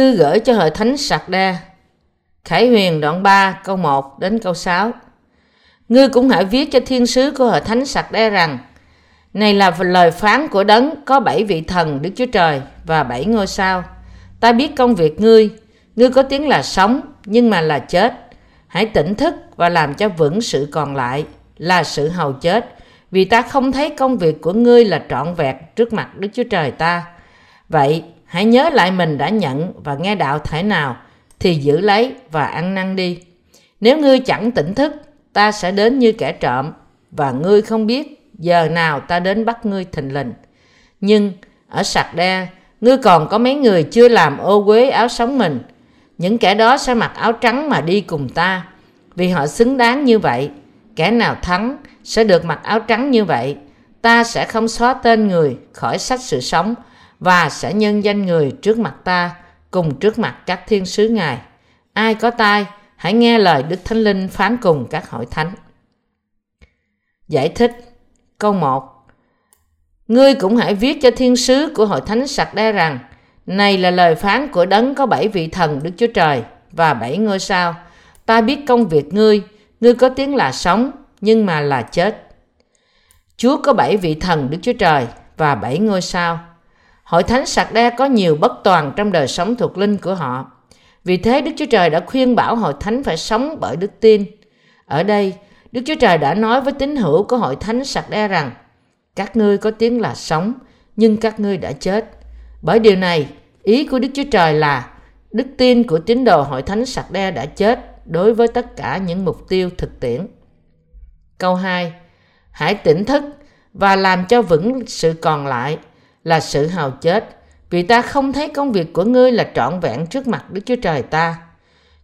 Thư gửi cho hội thánh sạc đa Khải huyền đoạn 3 câu 1 đến câu 6 Ngươi cũng hãy viết cho thiên sứ của hội thánh sạc đa rằng Này là lời phán của đấng có bảy vị thần Đức Chúa Trời và bảy ngôi sao. Ta biết công việc ngươi. Ngươi có tiếng là sống nhưng mà là chết. Hãy tỉnh thức và làm cho vững sự còn lại là sự hầu chết. Vì ta không thấy công việc của ngươi là trọn vẹn trước mặt Đức Chúa Trời ta. Vậy, hãy nhớ lại mình đã nhận và nghe đạo thể nào, thì giữ lấy và ăn năn đi. Nếu ngươi chẳng tỉnh thức, ta sẽ đến như kẻ trộm, và ngươi không biết giờ nào ta đến bắt ngươi thình lình. Nhưng, ở sạc đe, ngươi còn có mấy người chưa làm ô quế áo sống mình. Những kẻ đó sẽ mặc áo trắng mà đi cùng ta, vì họ xứng đáng như vậy. Kẻ nào thắng sẽ được mặc áo trắng như vậy. Ta sẽ không xóa tên người khỏi sách sự sống và sẽ nhân danh người trước mặt ta cùng trước mặt các thiên sứ Ngài. Ai có tai, hãy nghe lời Đức Thánh Linh phán cùng các hội thánh. Giải thích Câu 1 Ngươi cũng hãy viết cho thiên sứ của hội thánh sạc đe rằng Này là lời phán của đấng có bảy vị thần Đức Chúa Trời và bảy ngôi sao. Ta biết công việc ngươi, ngươi có tiếng là sống, nhưng mà là chết. Chúa có bảy vị thần Đức Chúa Trời và bảy ngôi sao. Hội thánh sạc đe có nhiều bất toàn trong đời sống thuộc linh của họ. Vì thế Đức Chúa Trời đã khuyên bảo hội thánh phải sống bởi đức tin. Ở đây, Đức Chúa Trời đã nói với tín hữu của hội thánh sạc đe rằng các ngươi có tiếng là sống, nhưng các ngươi đã chết. Bởi điều này, ý của Đức Chúa Trời là đức tin của tín đồ hội thánh sạc đe đã chết đối với tất cả những mục tiêu thực tiễn. Câu 2. Hãy tỉnh thức và làm cho vững sự còn lại là sự hào chết, vì ta không thấy công việc của ngươi là trọn vẹn trước mặt Đức Chúa Trời ta.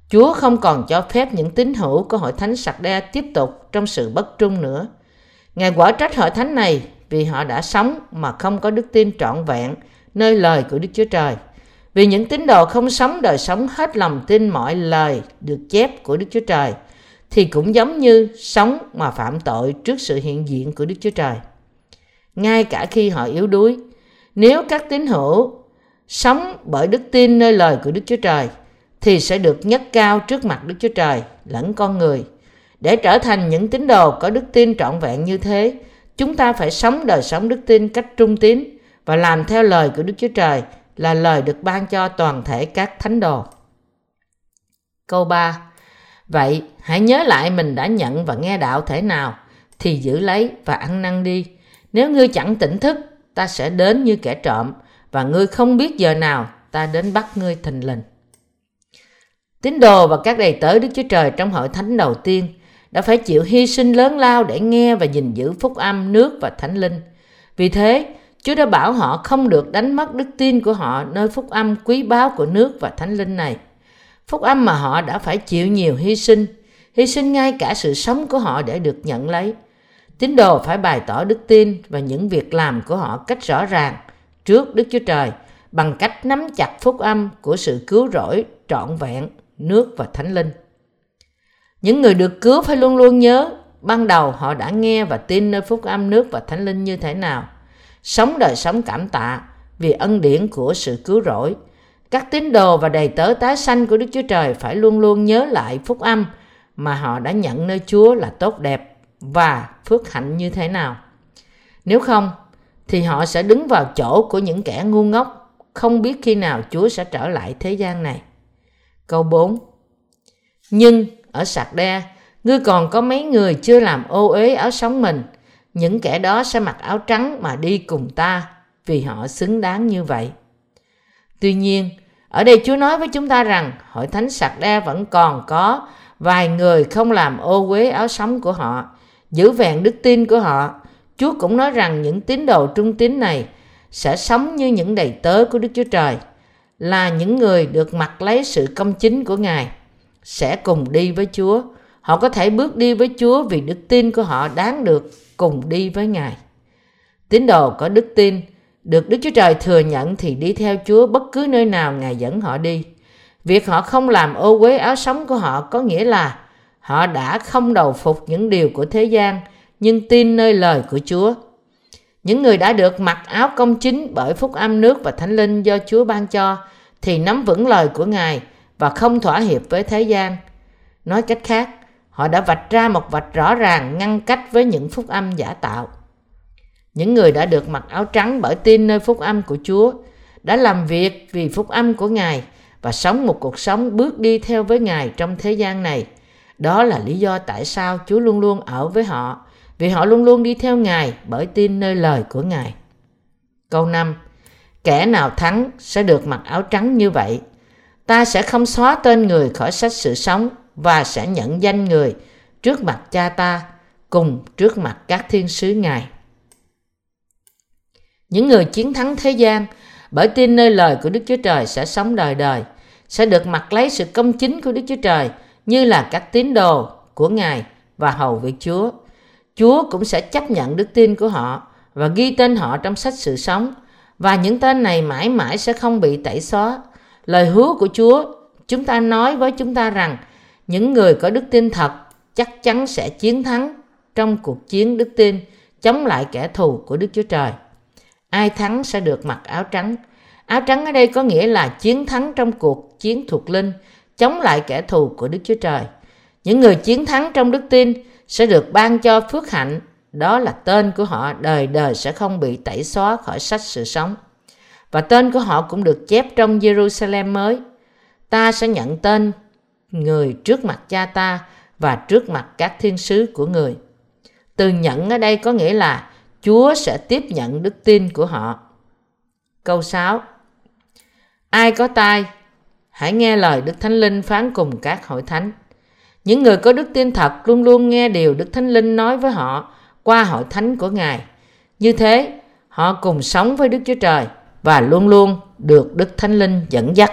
Chúa không còn cho phép những tín hữu của hội thánh sạc đe tiếp tục trong sự bất trung nữa. Ngài quả trách hội thánh này vì họ đã sống mà không có đức tin trọn vẹn nơi lời của Đức Chúa Trời. Vì những tín đồ không sống đời sống hết lòng tin mọi lời được chép của Đức Chúa Trời – thì cũng giống như sống mà phạm tội trước sự hiện diện của Đức Chúa Trời. Ngay cả khi họ yếu đuối, nếu các tín hữu sống bởi đức tin nơi lời của Đức Chúa Trời thì sẽ được nhất cao trước mặt Đức Chúa Trời lẫn con người. Để trở thành những tín đồ có đức tin trọn vẹn như thế, chúng ta phải sống đời sống đức tin cách trung tín và làm theo lời của Đức Chúa Trời là lời được ban cho toàn thể các thánh đồ. Câu 3 Vậy hãy nhớ lại mình đã nhận và nghe đạo thể nào thì giữ lấy và ăn năn đi. Nếu ngươi chẳng tỉnh thức, ta sẽ đến như kẻ trộm và ngươi không biết giờ nào ta đến bắt ngươi thình lình. Tín đồ và các đầy tớ Đức Chúa Trời trong hội thánh đầu tiên đã phải chịu hy sinh lớn lao để nghe và gìn giữ phúc âm, nước và thánh linh. Vì thế, Chúa đã bảo họ không được đánh mất đức tin của họ nơi phúc âm quý báu của nước và thánh linh này. Phúc âm mà họ đã phải chịu nhiều hy sinh, hy sinh ngay cả sự sống của họ để được nhận lấy. Tín đồ phải bày tỏ đức tin và những việc làm của họ cách rõ ràng trước Đức Chúa Trời bằng cách nắm chặt phúc âm của sự cứu rỗi trọn vẹn, nước và thánh linh. Những người được cứu phải luôn luôn nhớ ban đầu họ đã nghe và tin nơi phúc âm nước và thánh linh như thế nào. Sống đời sống cảm tạ vì ân điển của sự cứu rỗi các tín đồ và đầy tớ tái sanh của Đức Chúa Trời phải luôn luôn nhớ lại phúc âm mà họ đã nhận nơi Chúa là tốt đẹp và phước hạnh như thế nào. Nếu không, thì họ sẽ đứng vào chỗ của những kẻ ngu ngốc, không biết khi nào Chúa sẽ trở lại thế gian này. Câu 4 Nhưng ở sạc đe, ngươi còn có mấy người chưa làm ô uế áo sống mình, những kẻ đó sẽ mặc áo trắng mà đi cùng ta, vì họ xứng đáng như vậy. Tuy nhiên, ở đây Chúa nói với chúng ta rằng hội thánh sạc đe vẫn còn có vài người không làm ô uế áo sống của họ, giữ vẹn đức tin của họ. Chúa cũng nói rằng những tín đồ trung tín này sẽ sống như những đầy tớ của Đức Chúa Trời, là những người được mặc lấy sự công chính của Ngài, sẽ cùng đi với Chúa. Họ có thể bước đi với Chúa vì đức tin của họ đáng được cùng đi với Ngài. Tín đồ có đức tin được Đức Chúa Trời thừa nhận thì đi theo Chúa bất cứ nơi nào Ngài dẫn họ đi. Việc họ không làm ô uế áo sống của họ có nghĩa là họ đã không đầu phục những điều của thế gian nhưng tin nơi lời của Chúa. Những người đã được mặc áo công chính bởi phúc âm nước và thánh linh do Chúa ban cho thì nắm vững lời của Ngài và không thỏa hiệp với thế gian. Nói cách khác, họ đã vạch ra một vạch rõ ràng ngăn cách với những phúc âm giả tạo. Những người đã được mặc áo trắng bởi tin nơi phúc âm của Chúa đã làm việc vì phúc âm của Ngài và sống một cuộc sống bước đi theo với Ngài trong thế gian này. Đó là lý do tại sao Chúa luôn luôn ở với họ, vì họ luôn luôn đi theo Ngài bởi tin nơi lời của Ngài. Câu 5 Kẻ nào thắng sẽ được mặc áo trắng như vậy. Ta sẽ không xóa tên người khỏi sách sự sống và sẽ nhận danh người trước mặt cha ta cùng trước mặt các thiên sứ Ngài. Những người chiến thắng thế gian bởi tin nơi lời của Đức Chúa Trời sẽ sống đời đời, sẽ được mặc lấy sự công chính của Đức Chúa Trời như là các tín đồ của Ngài và hầu việc Chúa. Chúa cũng sẽ chấp nhận đức tin của họ và ghi tên họ trong sách sự sống và những tên này mãi mãi sẽ không bị tẩy xóa. Lời hứa của Chúa, chúng ta nói với chúng ta rằng những người có đức tin thật chắc chắn sẽ chiến thắng trong cuộc chiến đức tin chống lại kẻ thù của Đức Chúa Trời. Ai thắng sẽ được mặc áo trắng. Áo trắng ở đây có nghĩa là chiến thắng trong cuộc chiến thuộc linh chống lại kẻ thù của Đức Chúa Trời. Những người chiến thắng trong đức tin sẽ được ban cho phước hạnh đó là tên của họ đời đời sẽ không bị tẩy xóa khỏi sách sự sống. Và tên của họ cũng được chép trong Jerusalem mới. Ta sẽ nhận tên người trước mặt cha ta và trước mặt các thiên sứ của người. Từ nhận ở đây có nghĩa là Chúa sẽ tiếp nhận đức tin của họ. Câu 6 Ai có tai, hãy nghe lời Đức Thánh Linh phán cùng các hội thánh. Những người có đức tin thật luôn luôn nghe điều Đức Thánh Linh nói với họ qua hội thánh của Ngài. Như thế, họ cùng sống với Đức Chúa Trời và luôn luôn được Đức Thánh Linh dẫn dắt.